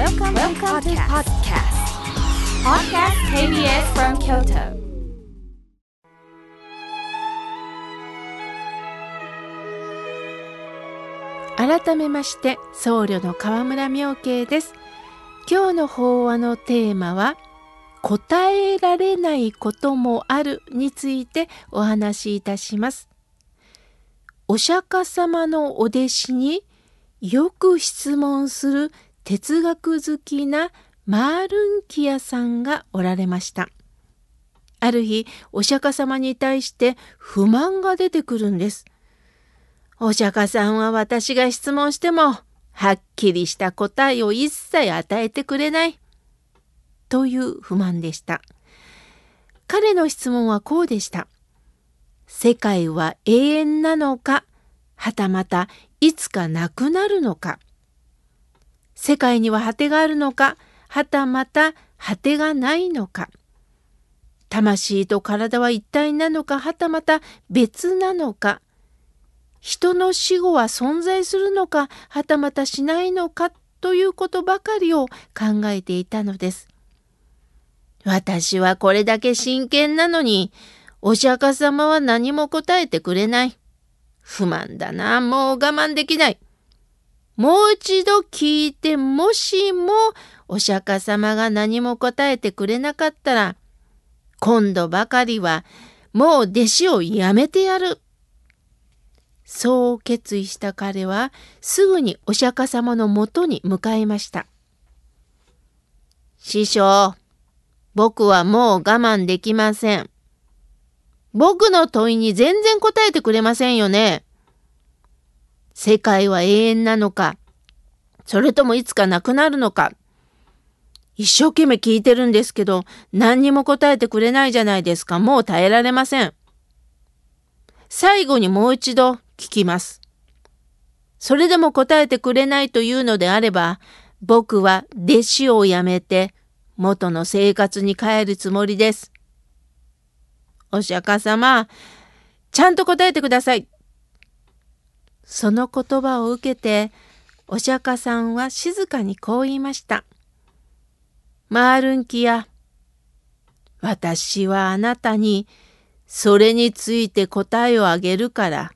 Welcome, Welcome to podcast. Podcast KBS from Kyoto. 改めまして僧侶の河村明慶です今日の法話のテーマは答えられないこともあるについてお話しいたしますお釈迦様のお弟子によく質問する哲学好きなマールンキアさんがおられましたある日お釈迦様に対して不満が出てくるんですお釈迦さんは私が質問しても、はっきりした答えを一切与えてくれない。という不満でした。彼の質問はこうでした。世界は永遠なのか、はたまたいつかなくなるのか。世界には果てがあるのか、はたまた果てがないのか。魂と体は一体なのか、はたまた別なのか。人の死後は存在するのかはたまたしないのかということばかりを考えていたのです。私はこれだけ真剣なのにお釈迦様は何も答えてくれない。不満だな、もう我慢できない。もう一度聞いてもしもお釈迦様が何も答えてくれなかったら今度ばかりはもう弟子をやめてやるそう決意した彼はすぐにお釈迦様のもとに向かいました。師匠、僕はもう我慢できません。僕の問いに全然答えてくれませんよね。世界は永遠なのか、それともいつかなくなるのか。一生懸命聞いてるんですけど、何にも答えてくれないじゃないですか。もう耐えられません。最後にもう一度聞きます。それでも答えてくれないというのであれば、僕は弟子を辞めて元の生活に帰るつもりです。お釈迦様、ちゃんと答えてください。その言葉を受けて、お釈迦さんは静かにこう言いました。マールンキや、私はあなたにそれについて答えをあげるから、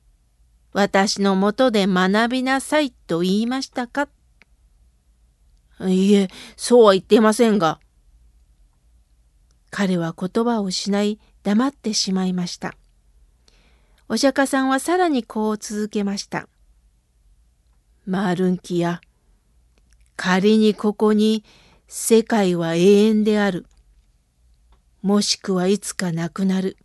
私のもとで学びなさいと言いましたかいえ、そうは言っていませんが。彼は言葉を失い黙ってしまいました。お釈迦さんはさらにこう続けました。マールンキや、仮にここに世界は永遠である。もしくはいつかなくなる。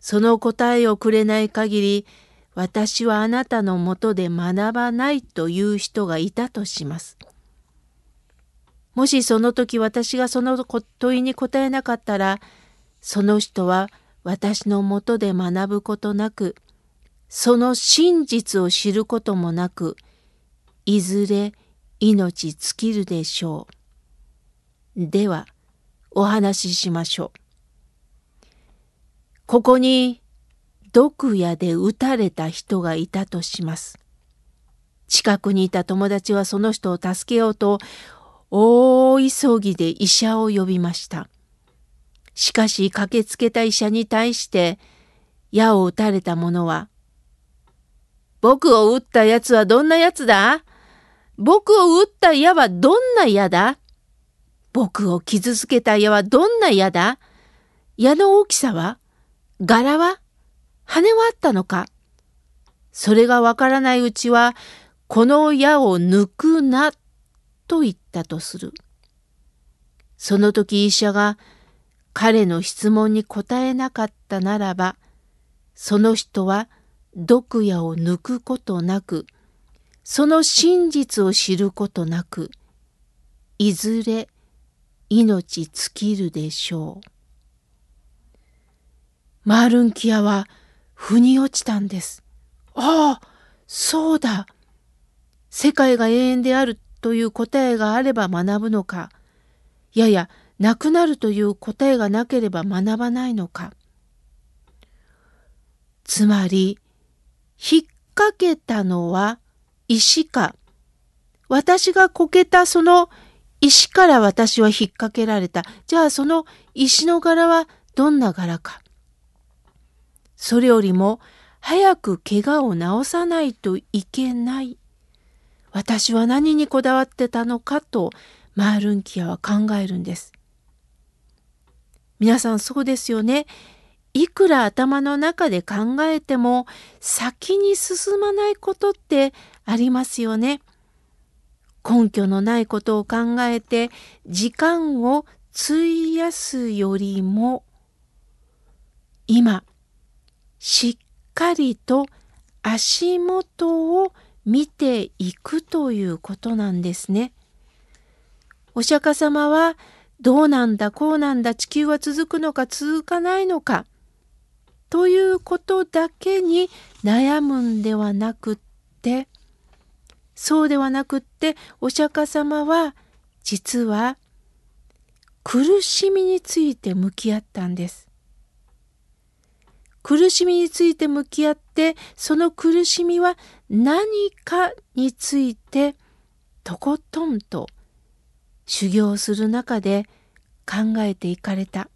その答えをくれない限り、私はあなたのもとで学ばないという人がいたとします。もしその時私がその問いに答えなかったら、その人は私のもとで学ぶことなく、その真実を知ることもなく、いずれ命尽きるでしょう。では、お話ししましょう。ここに毒矢で撃たれた人がいたとします。近くにいた友達はその人を助けようと大急ぎで医者を呼びました。しかし駆けつけた医者に対して矢を撃たれた者は「僕を撃ったやつはどんなやつだ僕を撃った矢はどんな矢だ僕を傷つけた矢はどんな矢だ矢の大きさは柄は羽はあったのかそれがわからないうちは、この矢を抜くな、と言ったとする。その時医者が彼の質問に答えなかったならば、その人は毒矢を抜くことなく、その真実を知ることなく、いずれ命尽きるでしょう。マールンキアは腑に落ちたんです。ああ、そうだ。世界が永遠であるという答えがあれば学ぶのか、ややなくなるという答えがなければ学ばないのか。つまり、引っ掛けたのは石か、私がこけたその石から私は引っ掛けられた。じゃあその石の柄はどんな柄か。それよりも早く怪我を治さないといけない。私は何にこだわってたのかとマールンキアは考えるんです。皆さんそうですよね。いくら頭の中で考えても先に進まないことってありますよね。根拠のないことを考えて時間を費やすよりも今しっかりと足元を見ていくということなんですね。お釈迦様はどうなんだこうなんだ地球は続くのか続かないのかということだけに悩むんではなくってそうではなくってお釈迦様は実は苦しみについて向き合ったんです。苦しみについて向き合ってその苦しみは何かについてとことんと修行する中で考えていかれた。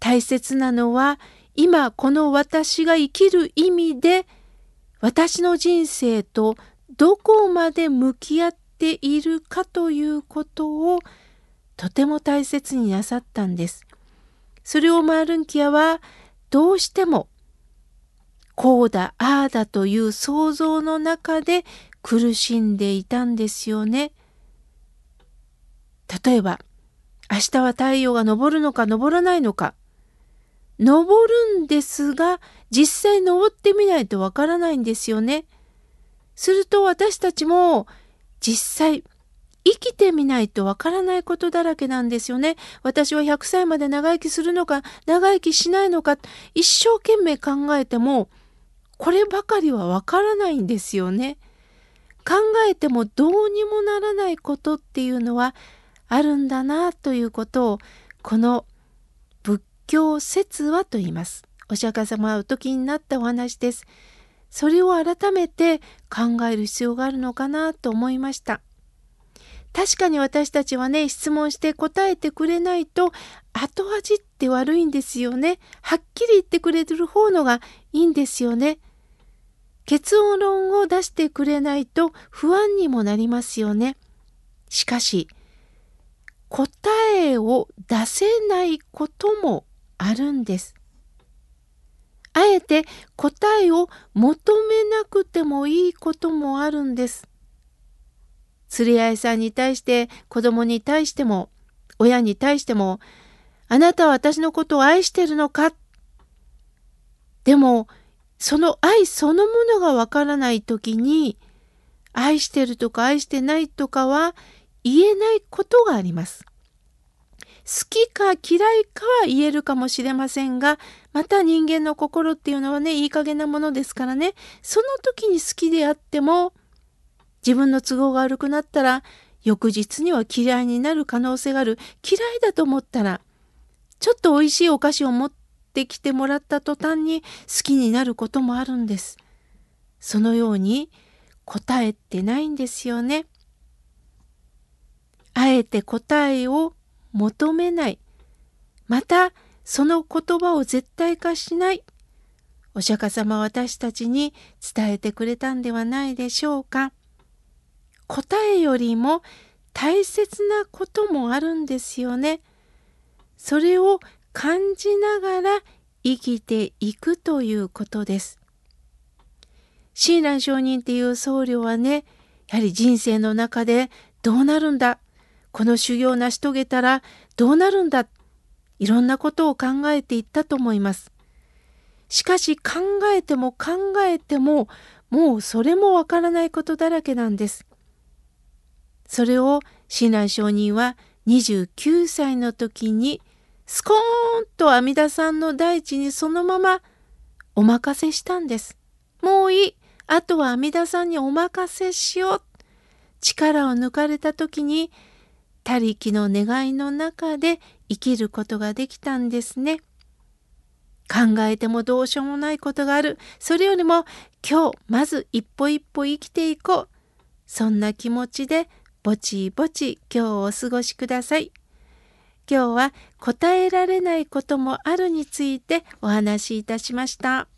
大切なのは今この私が生きる意味で私の人生とどこまで向き合っているかということをとても大切になさったんです。それをマールンキアはどうしてもこうだああだという想像の中で苦しんでいたんですよね。例えば明日は太陽が昇るのか昇らないのか登るんですが実際登ってみないとわからないんですよね。すると私たちも実際生きてみないとわからないことだらけなんですよね。私は100歳まで長生きするのか長生きしないのか一生懸命考えてもこればかりはわからないんですよね。考えてもどうにもならないことっていうのはあるんだなということをこの仏教説話と言います。お釈迦様はお時になったお話です。それを改めて考える必要があるのかなと思いました。確かに私たちはね、質問して答えてくれないと後味って悪いんですよね。はっきり言ってくれる方のがいいんですよね。結論を出してくれないと不安にもなりますよね。しかし、答えを出せないこともあるんです。あえて答えを求めなくてもいいこともあるんです。釣り合いさんに対して子供に対しても親に対してもあなたは私のことを愛してるのか？でもその愛そのものがわからない時に愛してるとか愛してないとかは言えないことがあります。好きか嫌いかは言えるかもしれませんが、また人間の心っていうのはね、いい加減なものですからね、その時に好きであっても、自分の都合が悪くなったら、翌日には嫌いになる可能性がある。嫌いだと思ったら、ちょっと美味しいお菓子を持ってきてもらった途端に好きになることもあるんです。そのように答えてないんですよね。あえて答えを求めない。また、その言葉を絶対化しない。お釈迦様は私たちに伝えてくれたんではないでしょうか。答えよりも大切なこともあるんですよね。それを感じながら生きていくということです。親鸞上人っていう僧侶はね、やはり人生の中でどうなるんだこの修行を成し遂げたらどうなるんだ？いろんなことを考えていったと思います。しかし考えても考えてももうそれもわからないことだらけなんです。それを親鸞上人は29歳の時にスコーンと阿弥陀さんの大地にそのままお任せしたんです。もういい。あとは阿弥陀さんにお任せしよう。力を抜かれた時に他力の願いの中で生きることができたんですね。考えてもどうしようもないことがある。それよりも今日まず一歩一歩生きていこう。そんな気持ちでぼちぼち今日をお過ごしください。今日は答えられないこともあるについてお話しいたしました。